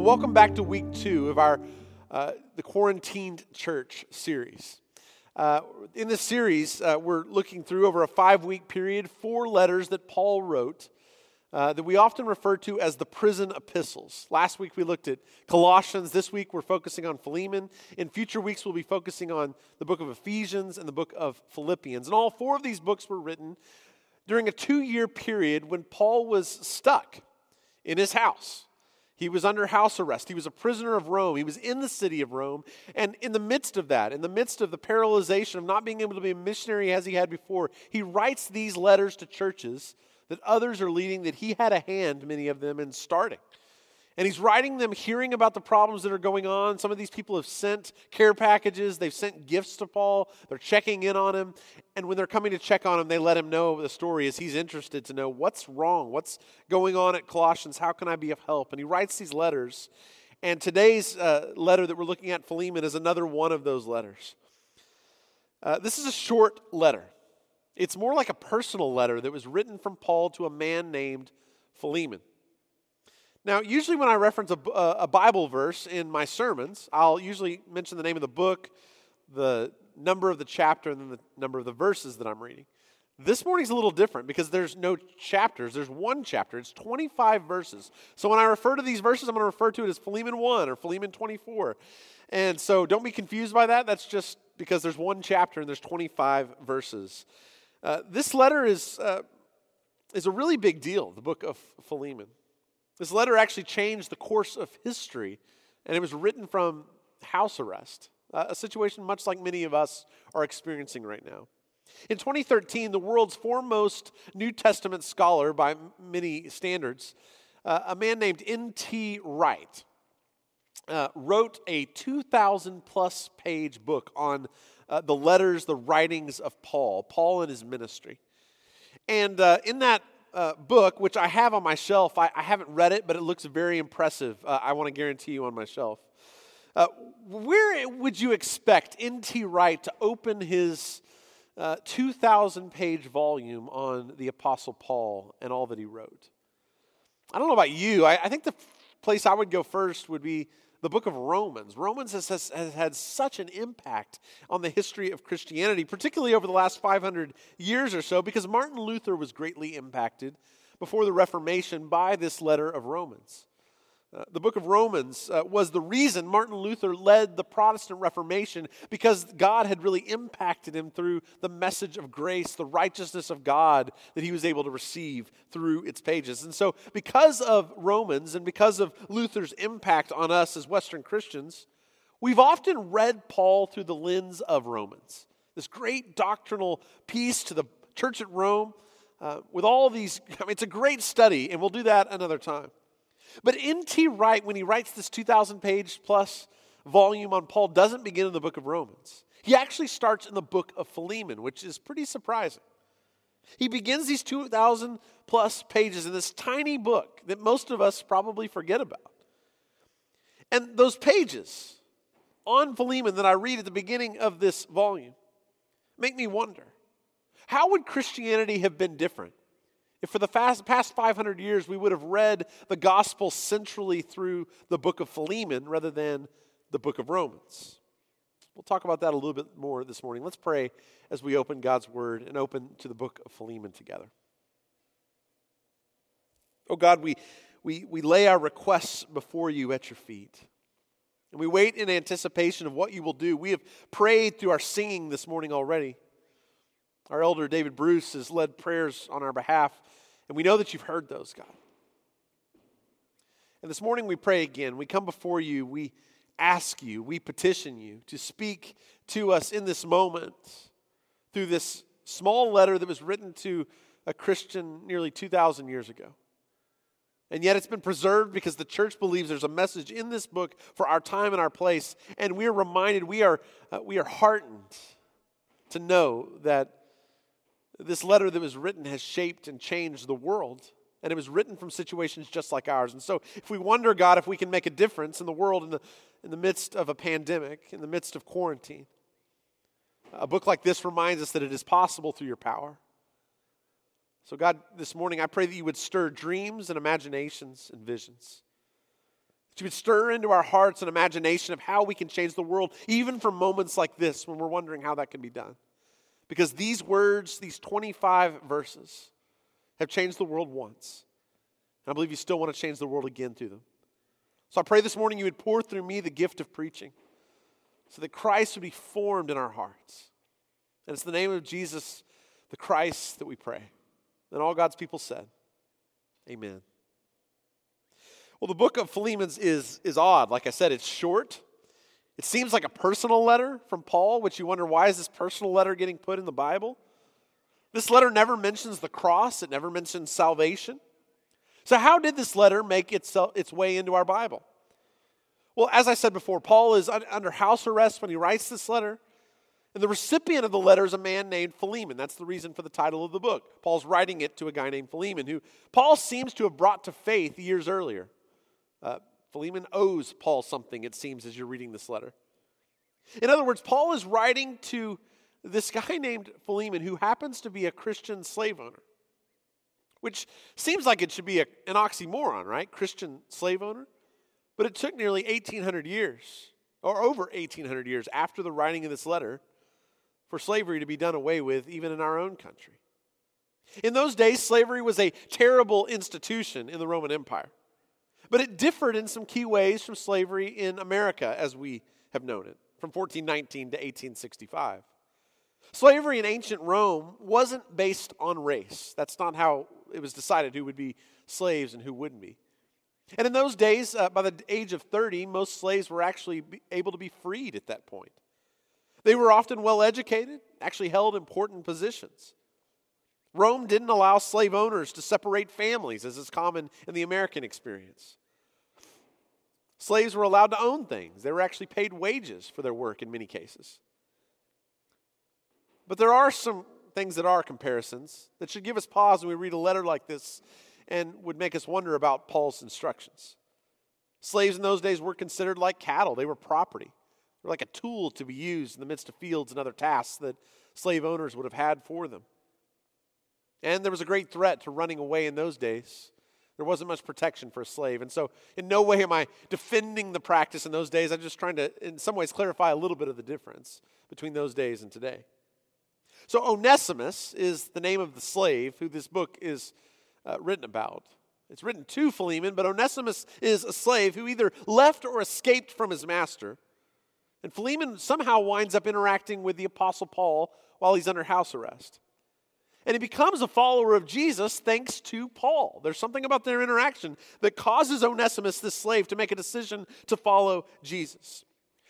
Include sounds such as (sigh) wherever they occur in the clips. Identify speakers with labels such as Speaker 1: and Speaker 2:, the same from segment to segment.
Speaker 1: Welcome back to week two of our uh, the quarantined church series. Uh, in this series, uh, we're looking through over a five week period four letters that Paul wrote uh, that we often refer to as the prison epistles. Last week we looked at Colossians. This week we're focusing on Philemon. In future weeks we'll be focusing on the book of Ephesians and the book of Philippians. And all four of these books were written during a two year period when Paul was stuck in his house. He was under house arrest. He was a prisoner of Rome. He was in the city of Rome. And in the midst of that, in the midst of the paralyzation of not being able to be a missionary as he had before, he writes these letters to churches that others are leading, that he had a hand, many of them, in starting. And he's writing them, hearing about the problems that are going on. Some of these people have sent care packages, they've sent gifts to Paul, they're checking in on him. And when they're coming to check on him, they let him know the story as he's interested to know what's wrong, what's going on at Colossians, how can I be of help? And he writes these letters. And today's uh, letter that we're looking at, Philemon, is another one of those letters. Uh, this is a short letter. It's more like a personal letter that was written from Paul to a man named Philemon. Now, usually when I reference a, a, Bible verse in my sermons, I'll usually mention the name of the book, the number of the chapter, and then the number of the verses that I'm reading. This morning's a little different because there's no chapters. There's one chapter. It's 25 verses. So when I refer to these verses, I'm going to refer to it as Philemon 1 or Philemon 24. And so don't be confused by that. That's just because there's one chapter and there's 25 verses. Uh, this letter is, uh, is a really big deal, the book of Philemon. This letter actually changed the course of history, and it was written from house arrest, a situation much like many of us are experiencing right now. In 2013, the world's foremost New Testament scholar by many standards, uh, a man named N.T. Wright, uh, wrote a 2,000 plus page book on uh, the letters, the writings of Paul, Paul and his ministry. And uh, in that uh, book, which I have on my shelf. I, I, haven't read it, but it looks very impressive. Uh, I want to guarantee you on my shelf. Uh, where would you expect N.T. Wright to open his uh, 2,000 page volume on the Apostle Paul and all that he wrote? I don't know about you. I, I think the place I would go first would be the book of Romans. Romans has, has, has, had such an impact on the history of Christianity, particularly over the last 500 years or so, because Martin Luther was greatly impacted before the Reformation by this letter of Romans. Uh, the book of Romans uh, was the reason Martin Luther led the Protestant Reformation because God had really impacted him through the message of grace, the righteousness of God that he was able to receive through its pages. And so, because of Romans and because of Luther's impact on us as Western Christians, we've often read Paul through the lens of Romans. This great doctrinal piece to the church at Rome uh, with all these, I mean, it's a great study, and we'll do that another time. But N.T. Wright, when he writes this 2,000 page plus volume on Paul, doesn't begin in the book of Romans. He actually starts in the book of Philemon, which is pretty surprising. He begins these 2,000 plus pages in this tiny book that most of us probably forget about. And those pages on Philemon that I read at the beginning of this volume make me wonder how would Christianity have been different if for the past 500 years we would have read the gospel centrally through the book of Philemon rather than the book of Romans. We'll talk about that a little bit more this morning. Let's pray as we open God's word and open to the book of Philemon together. Oh God, we, we, we lay our requests before you at your feet. And we wait in anticipation of what you will do. We have prayed through our singing this morning already. Our elder David Bruce has led prayers on our behalf, and we know that you've heard those, God. And this morning we pray again. We come before you, we ask you, we petition you to speak to us in this moment through this small letter that was written to a Christian nearly 2,000 years ago. And yet it's been preserved because the church believes there's a message in this book for our time and our place. And we are reminded, we are, uh, we are heartened to know that this letter that was written has shaped and changed the world. And it was written from situations just like ours. And so if we wonder, God, if we can make a difference in the world in the, in the midst of a pandemic, in the midst of quarantine, a book like this reminds us that it is possible through your power. So, God, this morning I pray that you would stir dreams and imaginations and visions. That you would stir into our hearts an imagination of how we can change the world, even for moments like this when we're wondering how that can be done. Because these words, these 25 verses, have changed the world once. And I believe you still want to change the world again through them. So I pray this morning you would pour through me the gift of preaching so that Christ would be formed in our hearts. And it's the name of Jesus, the Christ, that we pray. And all God's people said, Amen. Well, the book of Philemon is, is odd. Like I said, it's short. It seems like a personal letter from Paul, which you wonder why is this personal letter getting put in the Bible? This letter never mentions the cross, it never mentions salvation. So, how did this letter make itself, its way into our Bible? Well, as I said before, Paul is under house arrest when he writes this letter. And the recipient of the letter is a man named Philemon. That's the reason for the title of the book. Paul's writing it to a guy named Philemon, who Paul seems to have brought to faith years earlier. Uh, Philemon owes Paul something, it seems, as you're reading this letter. In other words, Paul is writing to this guy named Philemon, who happens to be a Christian slave owner, which seems like it should be a, an oxymoron, right? Christian slave owner. But it took nearly 1,800 years, or over 1,800 years after the writing of this letter, for slavery to be done away with, even in our own country. In those days, slavery was a terrible institution in the Roman Empire. But it differed in some key ways from slavery in America, as we have known it, from 1419 to 1865. Slavery in ancient Rome wasn't based on race. That's not how it was decided who would be slaves and who wouldn't be. And in those days, uh, by the age of 30, most slaves were actually able to be freed at that point. They were often well educated, actually held important positions. Rome didn't allow slave owners to separate families, as is common in the American experience. Slaves were allowed to own things, they were actually paid wages for their work in many cases. But there are some things that are comparisons that should give us pause when we read a letter like this and would make us wonder about Paul's instructions. Slaves in those days were considered like cattle, they were property. They're like a tool to be used in the midst of fields and other tasks that slave owners would have had for them. And there was a great threat to running away in those days. There wasn't much protection for a slave. And so, in no way am I defending the practice in those days. I'm just trying to, in some ways, clarify a little bit of the difference between those days and today. So, Onesimus is the name of the slave who this book is uh, written about. It's written to Philemon, but Onesimus is a slave who either left or escaped from his master. And Philemon somehow winds up interacting with the Apostle Paul while he's under house arrest. And he becomes a follower of Jesus thanks to Paul. There's something about their interaction that causes Onesimus, this slave, to make a decision to follow Jesus.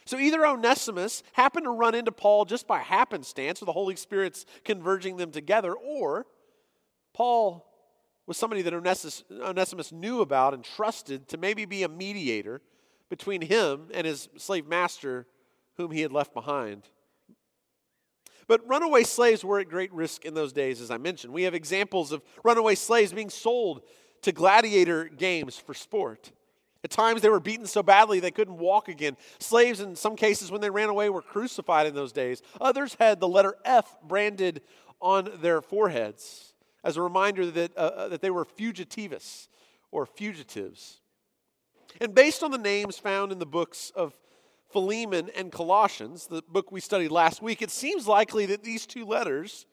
Speaker 1: So either Onesimus happened to run into Paul just by happenstance, or the Holy Spirit's converging them together, or Paul was somebody that Onesimus, knew about and trusted to maybe be a mediator between him and his slave master, whom he had left behind. But runaway slaves were at great risk in those days, as I mentioned. We have examples of runaway slaves being sold to gladiator games for sport. At times, they were beaten so badly they couldn't walk again. Slaves, in some cases, when they ran away, were crucified in those days. Others had the letter F branded on their foreheads as a reminder that, uh, uh that they were fugitivus or fugitives. And based on the names found in the books of Philemon and Colossians, the book we studied last week, it seems likely that these two letters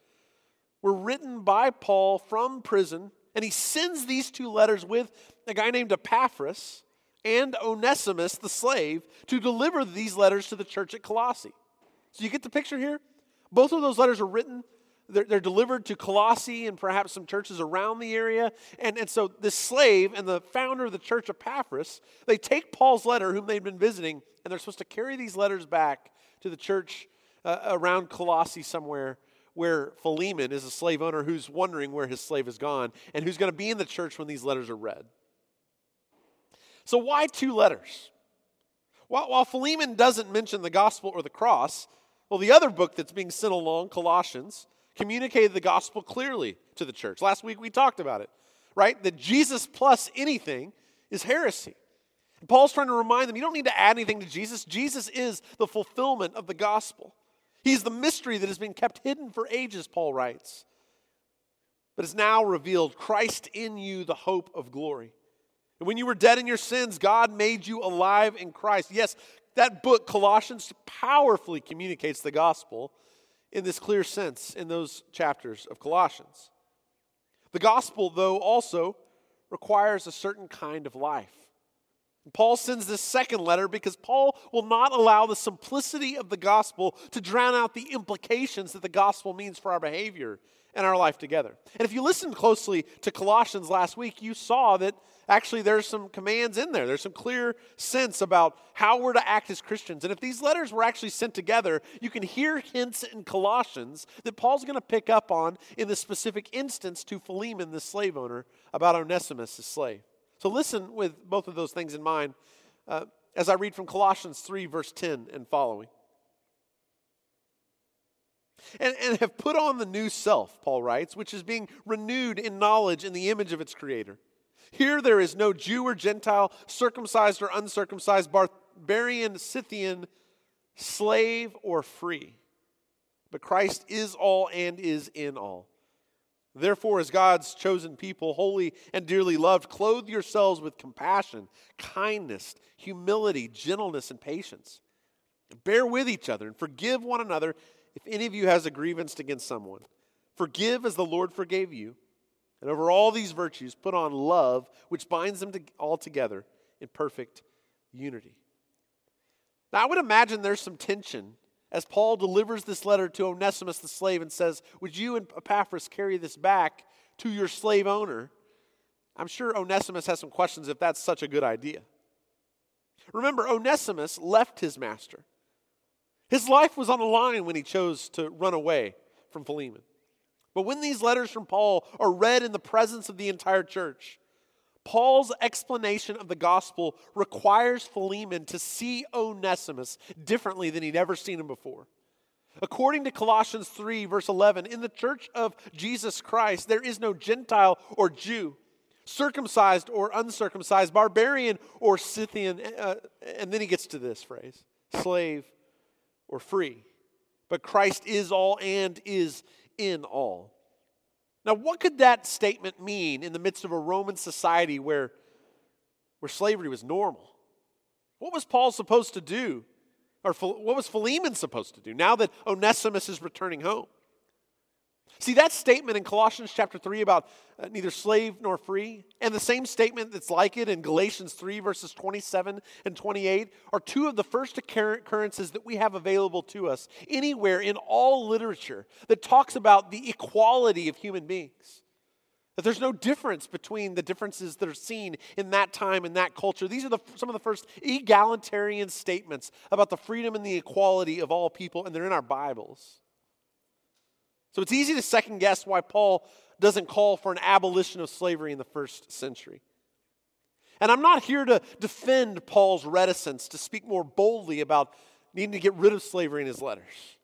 Speaker 1: were written by Paul from prison, and he sends these two letters with a guy named Epaphras and Onesimus, the slave, to deliver these letters to the church at Colossae. So you get the picture here? Both of those letters are written, they're, they're, delivered to Colossae and perhaps some churches around the area. And, and so this slave and the founder of the church, Epaphras, they take Paul's letter, whom they've been visiting, and they're supposed to carry these letters back to the church uh, around Colossae somewhere where Philemon is a slave owner who's wondering where his slave has gone and who's going to be in the church when these letters are read. So, why two letters? While, while Philemon doesn't mention the gospel or the cross, well, the other book that's being sent along, Colossians, communicated the gospel clearly to the church. Last week we talked about it, right? That Jesus plus anything is heresy. Paul's trying to remind them you don't need to add anything to Jesus. Jesus is the fulfillment of the gospel. He's the mystery that has been kept hidden for ages, Paul writes. But is now revealed Christ in you, the hope of glory. And when you were dead in your sins, God made you alive in Christ. Yes, that book, Colossians, powerfully communicates the gospel in this clear sense in those chapters of Colossians. The gospel, though, also requires a certain kind of life. Paul sends this second letter because Paul will not allow the simplicity of the gospel to drown out the implications that the gospel means for our behavior and our life together. And if you listened closely to Colossians last week, you saw that actually there's some commands in there. There's some clear sense about how we're to act as Christians. And if these letters were actually sent together, you can hear hints in Colossians that Paul's going to pick up on in the specific instance to Philemon, the slave owner, about Onesimus, the slave. So listen with both of those things in mind uh, as I read from Colossians 3, verse 10 and following. And, and have put on the new self, Paul writes, which is being renewed in knowledge in the image of its creator. Here there is no Jew or Gentile, circumcised or uncircumcised, barbarian, Scythian, slave or free. But Christ is all and is in all. Therefore, as God's chosen people, holy and dearly loved, clothe yourselves with compassion, kindness, humility, gentleness, and patience. Bear with each other and forgive one another if any of you has a grievance against someone. Forgive as the Lord forgave you. And over all these virtues, put on love, which binds them to, all together in perfect unity. Now, I would imagine there's some tension as Paul delivers this letter to Onesimus the slave and says, Would you and Epaphras carry this back to your slave owner? I'm sure Onesimus has some questions if that's such a good idea. Remember, Onesimus left his master. His life was on the line when he chose to run away from Philemon. But when these letters from Paul are read in the presence of the entire church, Paul's explanation of the gospel requires Philemon to see Onesimus differently than he'd ever seen him before. According to Colossians 3, verse 11, in the church of Jesus Christ, there is no Gentile or Jew, circumcised or uncircumcised, barbarian or Scythian. Uh, and then he gets to this phrase slave or free. But Christ is all and is in all. Now, what could that statement mean in the midst of a Roman society where, where slavery was normal? What was Paul supposed to do? Or what was Philemon supposed to do now that Onesimus is returning home? See, that statement in Colossians chapter 3 about uh, neither slave nor free, and the same statement that's like it in Galatians 3, verses 27 and 28, are two of the first occurrences that we have available to us anywhere in all literature that talks about the equality of human beings. That there's no difference between the differences that are seen in that time and that culture. These are the, some of the first egalitarian statements about the freedom and the equality of all people, and they're in our Bibles. So it's easy to second guess why Paul doesn't call for an abolition of slavery in the first century. And I'm not here to defend Paul's reticence to speak more boldly about needing to get rid of slavery in his letters.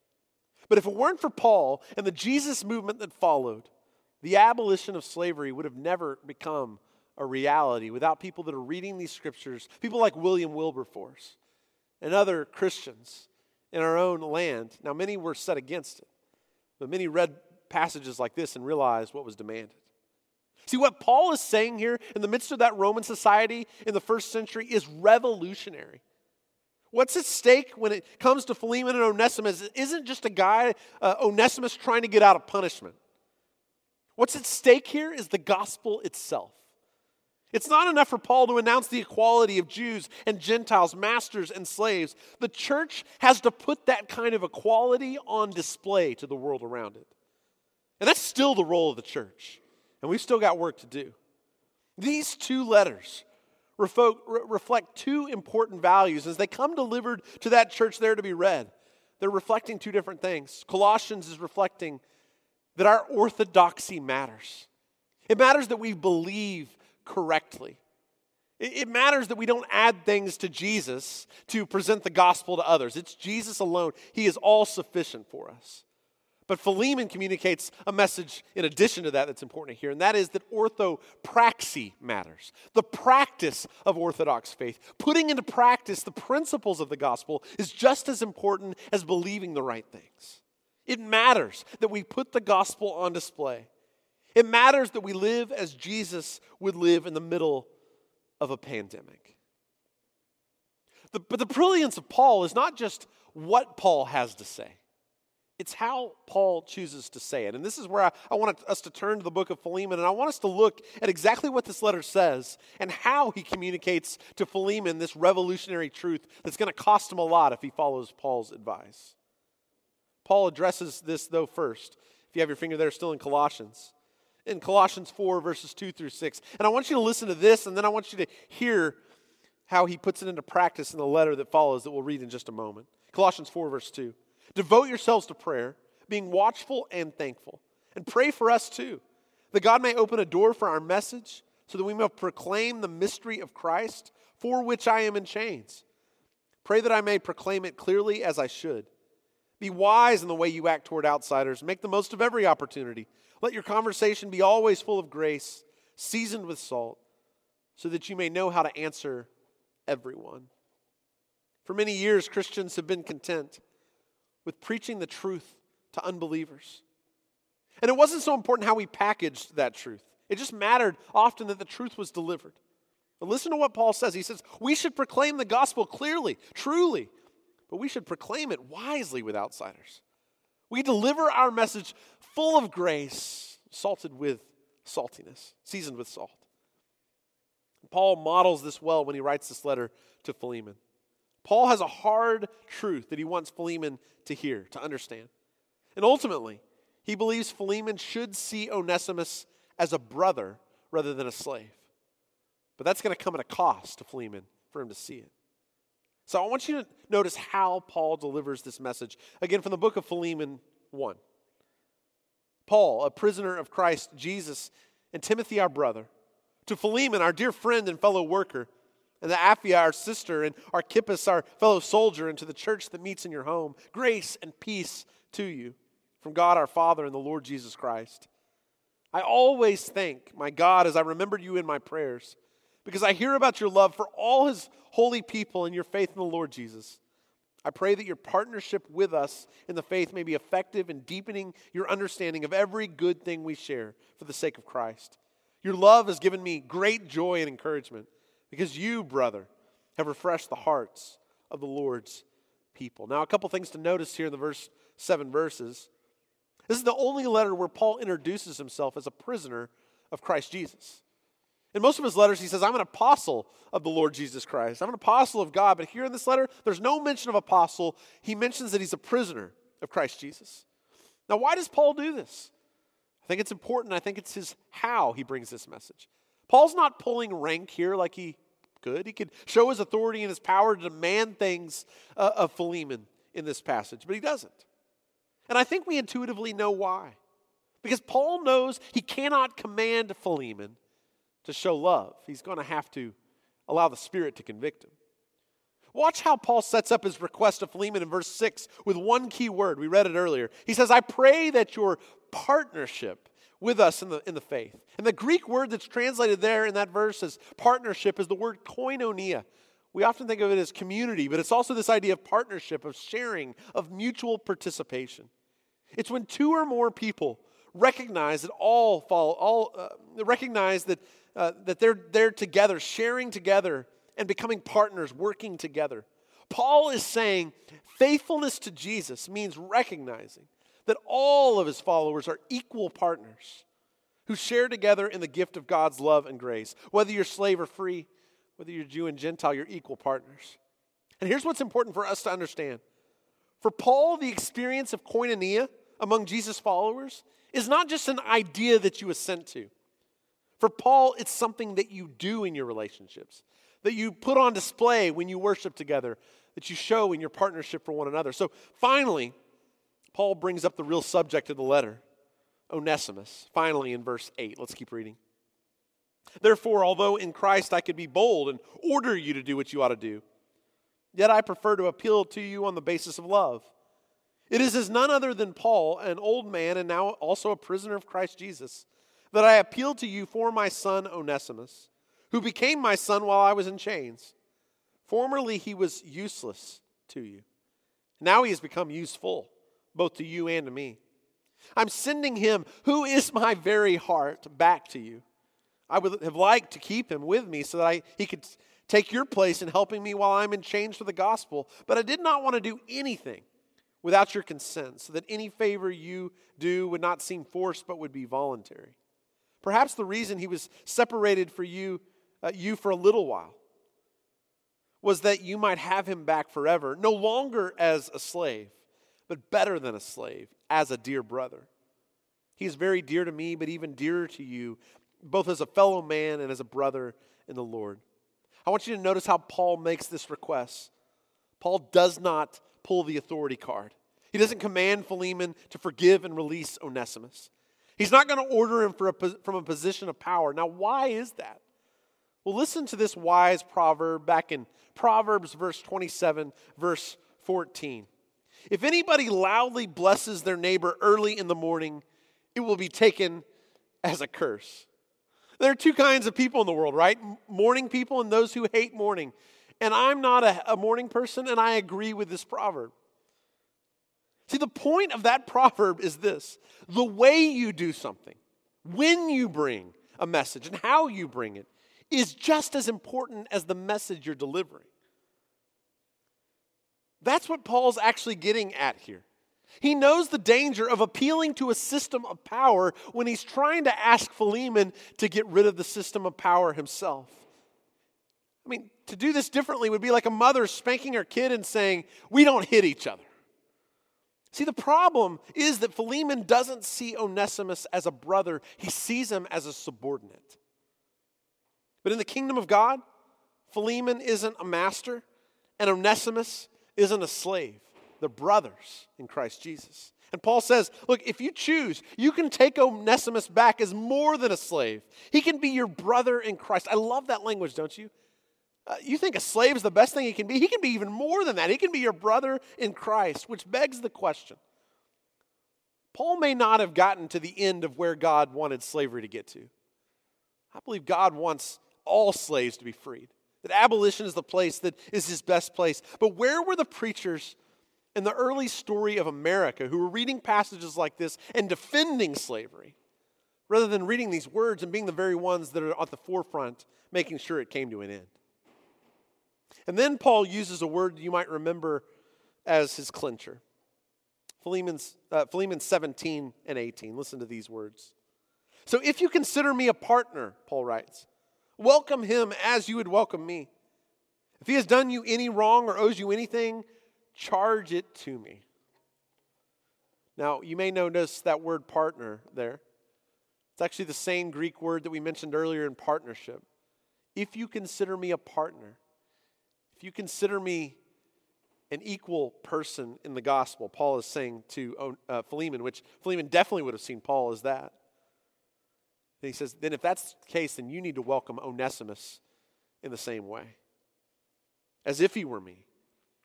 Speaker 1: But if it weren't for Paul and the Jesus movement that followed, the abolition of slavery would have never become a reality without people that are reading these scriptures, people like William Wilberforce and other Christians in our own land. Now, many were set against it. But many read passages like this and realized what was demanded. See, what Paul is saying here in the midst of that Roman society in the first century is revolutionary. What's at stake when it comes to Philemon and Onesimus isn't just a guy, uh, Onesimus, trying to get out of punishment. What's at stake here is the gospel itself. It's not enough for Paul to announce the equality of Jews and Gentiles, masters and slaves. The church has to put that kind of equality on display to the world around it. And that's still the role of the church. And we've still got work to do. These two letters reflect two important values as they come delivered to that church there to be read. They're reflecting two different things. Colossians is reflecting that our orthodoxy matters. It matters that we believe correctly. It matters that we don't add things to Jesus to present the gospel to others. It's Jesus alone. He is all sufficient for us. But Philemon communicates a message in addition to that that's important here, and that is that orthopraxy matters. The practice of Orthodox faith, putting into practice the principles of the gospel, is just as important as believing the right things. It matters that we put the gospel on display. It matters that we live as Jesus would live in the middle of a pandemic. The, but the brilliance of Paul is not just what Paul has to say, it's how Paul chooses to say it. And this is where I, I want us to turn to the book of Philemon, and I want us to look at exactly what this letter says and how he communicates to Philemon this revolutionary truth that's going to cost him a lot if he follows Paul's advice. Paul addresses this, though, first. If you have your finger there, still in Colossians in Colossians 4, verses 2 through 6. And I want you to listen to this, and then I want you to hear how he puts it into practice in the letter that follows that we'll read in just a moment. Colossians 4, verse 2. Devote yourselves to prayer, being watchful and thankful. And pray for us too, that God may open a door for our message, so that we may proclaim the mystery of Christ, for which I am in chains. Pray that I may proclaim it clearly as I should. Be wise in the way you act toward outsiders. Make the most of every opportunity. Let your conversation be always full of grace, seasoned with salt, so that you may know how to answer everyone. For many years, Christians have been content with preaching the truth to unbelievers. And it wasn't so important how we packaged that truth, it just mattered often that the truth was delivered. But listen to what Paul says. He says, We should proclaim the gospel clearly, truly, but we should proclaim it wisely with outsiders. We deliver our message full of grace, salted with saltiness, seasoned with salt. Paul models this well when he writes this letter to Philemon. Paul has a hard truth that he wants Philemon to hear, to understand. And ultimately, he believes Philemon should see Onesimus as a brother rather than a slave. But that's going to come at a cost to Philemon for him to see it. So I want you to notice how Paul delivers this message. Again, from the book of Philemon 1. Paul, a prisoner of Christ Jesus, and Timothy, our brother, to Philemon, our dear friend and fellow worker, and to Apphia, our sister, and Archippus, our fellow soldier, and to the church that meets in your home, grace and peace to you from God our Father and the Lord Jesus Christ. I always thank my God as I remember you in my prayers because I hear about your love for all his holy people and your faith in the Lord Jesus. I pray that your partnership with us in the faith may be effective in deepening your understanding of every good thing we share for the sake of Christ. Your love has given me great joy and encouragement because you, brother, have refreshed the hearts of the Lord's people. Now, a couple things to notice here in the verse seven verses. This is the only letter where Paul introduces himself as a prisoner of Christ Jesus. In most of his letters, he says, I'm an apostle of the Lord Jesus Christ. I'm an apostle of God. But here in this letter, there's no mention of apostle. He mentions that he's a prisoner of Christ Jesus. Now, why does Paul do this? I think it's important. I think it's his how he brings this message. Paul's not pulling rank here like he could. He could show his authority and his power to demand things uh, of Philemon in this passage, but he doesn't. And I think we intuitively know why. Because Paul knows he cannot command Philemon to show love. He's going to have to allow the Spirit to convict him. Watch how Paul sets up his request of Philemon in verse 6 with one key word. We read it earlier. He says, I pray that your partnership with us in the, in the faith. And the Greek word that's translated there in that verse as partnership is the word koinonia. We often think of it as community, but it's also this idea of partnership, of sharing, of mutual participation. It's when two or more people recognize that all follow, all uh, recognize that uh, that they're there together, sharing together, and becoming partners, working together. Paul is saying faithfulness to Jesus means recognizing that all of his followers are equal partners. who share together in the gift of God's love and grace. Whether you're slave or free, whether you're Jew and Gentile, you're equal partners. And here's what's important for us to understand. For Paul, the experience of koinonia among Jesus' followers is not just an idea that you assent to. For Paul, it's something that you do in your relationships, that you put on display when you worship together, that you show in your partnership for one another. So finally, Paul brings up the real subject of the letter Onesimus, finally in verse 8. Let's keep reading. Therefore, although in Christ I could be bold and order you to do what you ought to do, yet I prefer to appeal to you on the basis of love. It is as none other than Paul, an old man and now also a prisoner of Christ Jesus, that I appeal to you for my son Onesimus, who became my son while I was in chains. Formerly he was useless to you. Now he has become useful, both to you and to me. I'm sending him, who is my very heart, back to you. I would have liked to keep him with me so that I, he could take your place in helping me while I'm in chains for the gospel. But I did not want to do anything without your consent, so that any favor you do would not seem forced but would be voluntary. Perhaps the reason he was separated for you, uh, you for a little while was that you might have him back forever, no longer as a slave, but better than a slave, as a dear brother. He is very dear to me, but even dearer to you, both as a fellow man and as a brother in the Lord. I want you to notice how Paul makes this request. Paul does not pull the authority card. He doesn't command Philemon to forgive and release Onesimus. He's not going to order him a, from a position of power. Now, why is that? Well, listen to this wise proverb back in Proverbs, verse 27, verse 14. If anybody loudly blesses their neighbor early in the morning, it will be taken as a curse. There are two kinds of people in the world, right? Morning people and those who hate morning. And I'm not a, a morning person, and I agree with this proverb. See, the point of that proverb is this the way you do something, when you bring a message, and how you bring it is just as important as the message you're delivering. That's what Paul's actually getting at here. He knows the danger of appealing to a system of power when he's trying to ask Philemon to get rid of the system of power himself. I mean, to do this differently would be like a mother spanking her kid and saying, We don't hit each other. See, the problem is that Philemon doesn't see Onesimus as a brother, he sees him as a subordinate. But in the kingdom of God, Philemon isn't a master, and Onesimus isn't a slave. They're brothers in Christ Jesus. And Paul says, look, if you choose, you can take Onesimus back as more than a slave. He can be your brother in Christ. I love that language, don't you? Uh, you think a slave is the best thing he can be? He can be even more than that. He can be your brother in Christ, which begs the question Paul may not have gotten to the end of where God wanted slavery to get to. I believe God wants all slaves to be freed that abolition is the place that is his best place. But where were the preachers in the early story of America who were reading passages like this and defending slavery rather than reading these words and being the very ones that are at the forefront making sure it came to an end? And then Paul uses a word you might remember as his clincher. Philemon's, uh, Philemon 17 and 18. Listen to these words. So if you consider me a partner, Paul writes, Welcome him as you would welcome me. If he has done you any wrong or owes you anything, charge it to me. Now, you may notice that word partner there. It's actually the same Greek word that we mentioned earlier in partnership. If you consider me a partner, if you consider me an equal person in the gospel, Paul is saying to uh, Philemon, which Philemon definitely would have seen Paul as that. And he says, then if that's the case, then you need to welcome Onesimus in the same way, as if he were me.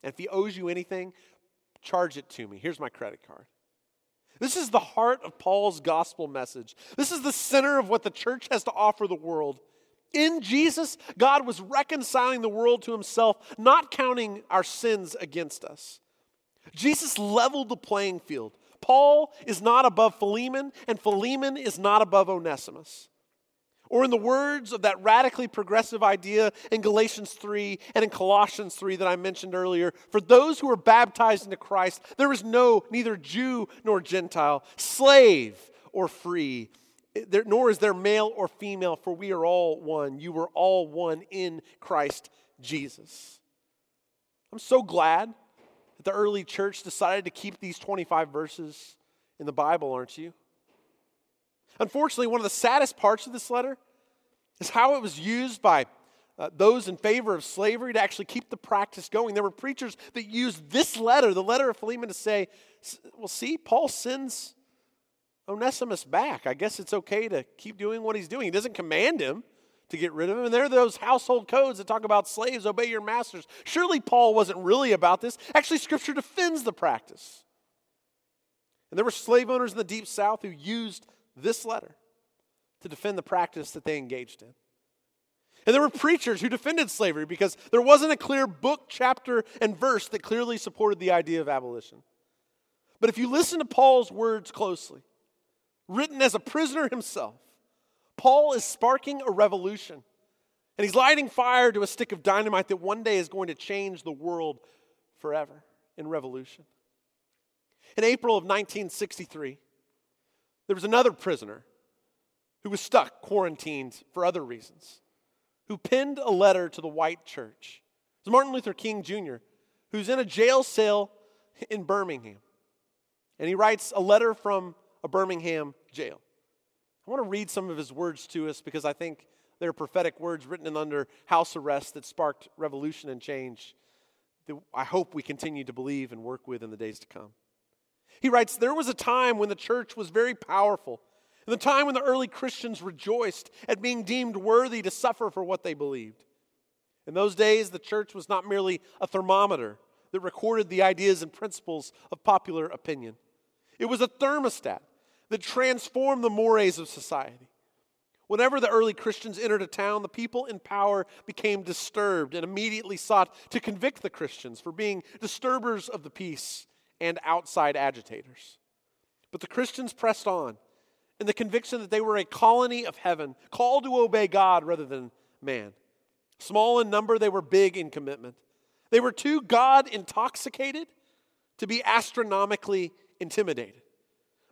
Speaker 1: And if he owes you anything, charge it to me. Here's my credit card. This is the heart of Paul's gospel message. This is the center of what the church has to offer the world. In Jesus, God was reconciling the world to himself, not counting our sins against us. Jesus leveled the playing field. Paul is not above Philemon, and Philemon is not above Onesimus. Or, in the words of that radically progressive idea in Galatians 3 and in Colossians 3 that I mentioned earlier, for those who are baptized into Christ, there is no neither Jew nor Gentile, slave or free, there, nor is there male or female, for we are all one. You were all one in Christ Jesus. I'm so glad that the early church decided to keep these 25 verses in the Bible, aren't you? Unfortunately, one of the saddest parts of this letter is how it was used by uh, those in favor of slavery to actually keep the practice going. There were preachers that used this letter, the letter of Philemon, to say, well, see, Paul sends Onesimus back. I guess it's okay to keep doing what he's doing. He doesn't command him to get rid of him. And there are those household codes that talk about slaves, obey your masters. Surely Paul wasn't really about this. Actually, Scripture defends the practice. And there were slave owners in the deep south who used this letter to defend the practice that they engaged in. And there were preachers who defended slavery because there wasn't a clear book, chapter, and verse that clearly supported the idea of abolition. But if you listen to Paul's words closely, written as a prisoner himself, Paul is sparking a revolution. And he's lighting fire to a stick of dynamite that one day is going to change the world forever in revolution. In April of 1963, there was another prisoner who was stuck, quarantined for other reasons, who penned a letter to the white church. It was Martin Luther King Jr., who's in a jail cell in Birmingham. And he writes a letter from a Birmingham jail. I want to read some of his words to us because I think they're prophetic words written under house arrest that sparked revolution and change that I hope we continue to believe and work with in the days to come. He writes There was a time when the church was very powerful, and the time when the early Christians rejoiced at being deemed worthy to suffer for what they believed. In those days, the church was not merely a thermometer that recorded the ideas and principles of popular opinion, it was a thermostat that transformed the mores of society. Whenever the early Christians entered a town, the people in power became disturbed and immediately sought to convict the Christians for being disturbers of the peace and outside agitators. But the Christians pressed on in the conviction that they were a colony of heaven, called to obey God rather than man. Small in number, they were big in commitment. They were too God intoxicated to be astronomically intimidated.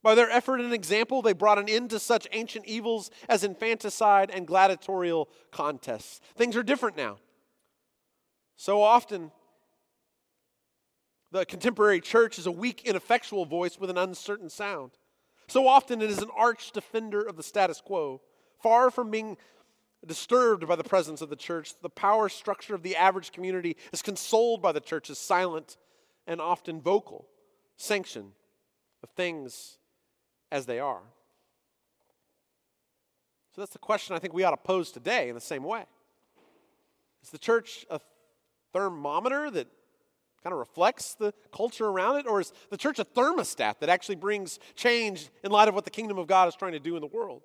Speaker 1: By their effort and example, they brought an end to such ancient evils as infanticide and gladiatorial contests. Things are different now. So often, the contemporary church is a weak, ineffectual voice with an uncertain sound. So often, it is an arch defender of the status quo. Far from being disturbed by the presence of the church, the power structure of the average community is consoled by the church's silent and often vocal sanction of things as they are. So that's the question I think we ought to pose today in the same way. Is the church a thermometer that kind of reflects the culture around it? Or is the church a thermostat that actually brings change in light of what the kingdom of God is trying to do in the world?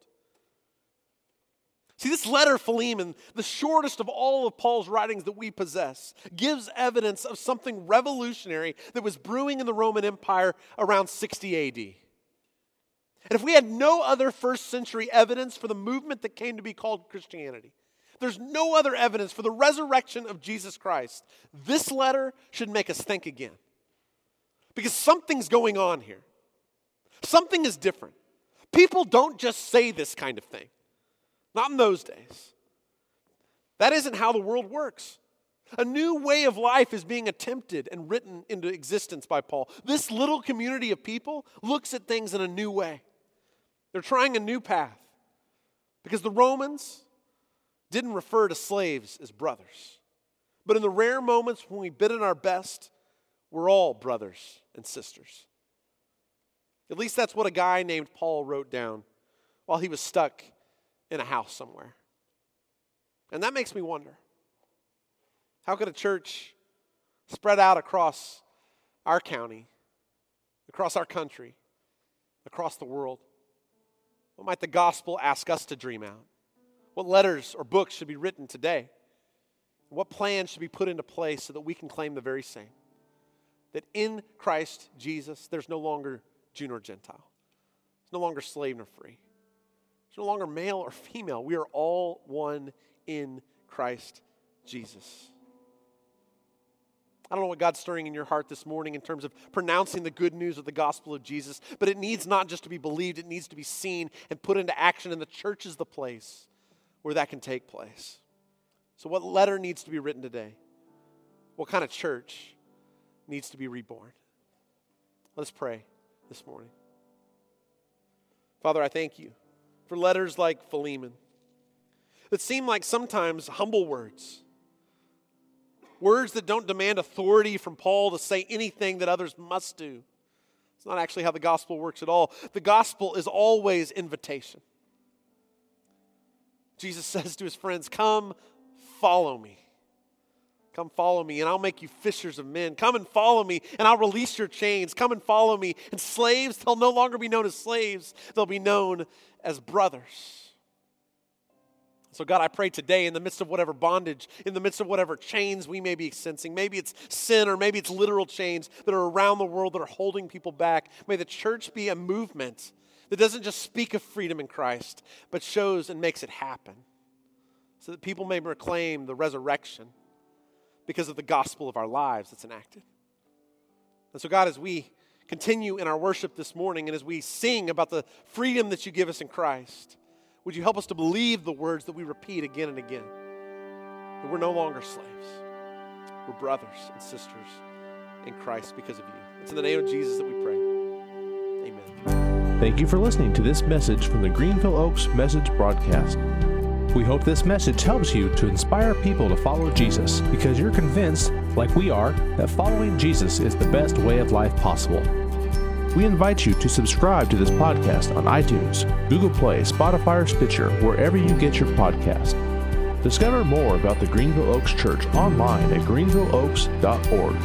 Speaker 1: See, this letter, Philemon, the shortest of all of Paul's writings that we possess, gives evidence of something revolutionary that was brewing in the Roman Empire around 60 AD. And if we had no other first century evidence for the movement that came to be called Christianity, there's no other evidence for the resurrection of Jesus Christ, this letter should make us think again. Because something's going on here. Something is different. People don't just say this kind of thing. Not in those days. That isn't how the world works. A new way of life is being attempted and written into existence by Paul. This little community of people looks at things in a new way. They're trying a new path. Because the Romans didn't refer to slaves as brothers. But in the rare moments when we bid in our best, we're all brothers and sisters. At least that's what a guy named Paul wrote down while he was stuck in a house somewhere. And that makes me wonder how could a church spread out across our county, across our country, across the world? What might the gospel ask us to dream out? What letters or books should be written today? What plans should be put into place so that we can claim the very same? That in Christ Jesus, there's no longer Jew nor Gentile, there's no longer slave nor free. there's no longer male or (laughs) female. We are all one in Christ Jesus. I don't know what God's stirring in your heart this morning in terms of pronouncing the good news of the gospel of Jesus, but it needs not just to be believed, it needs to be seen and put into action, and the church is the place where that can take place. So, what letter needs to be written today? What kind of church needs to be reborn? Let's pray this morning. Father, I thank you for letters like Philemon that seem like sometimes humble words Words that don't demand authority from Paul to say anything that others must do. It's not actually how the gospel works at all. The gospel is always invitation. Jesus (laughs) says to his friends, Come, follow me. Come follow me, and I'll make you fishers of men. Come and follow me, and I'll release your chains. Come and follow me. And slaves, they'll no longer be known as slaves, they'll be known as brothers. So, God, I pray today in the midst of whatever bondage, in the midst of whatever chains we may be sensing, maybe it's sin or maybe it's literal chains that are around the world that are holding people back, may the church be a movement that doesn't just speak of freedom in Christ, but shows and makes it happen so that people may proclaim the resurrection because of the gospel of our lives that's enacted. And so, God, as we continue in our worship this morning and as we sing about the freedom that you give us in Christ, would you help us to believe the words that we repeat again and again? That we're no longer slaves, we're brothers and sisters in Christ because of you. It's in the name of Jesus that we pray. Amen.
Speaker 2: Thank you for listening to this message from the Greenville Oaks Message Broadcast. We hope this message helps you to inspire people to follow Jesus because you're convinced, like we are, that following Jesus is the best way of life possible. We invite you to subscribe to this podcast on iTunes, Google Play, Spotify, or Stitcher, wherever you get your podcast. Discover more about the Greenville Oaks Church online at greenvilleoaks.org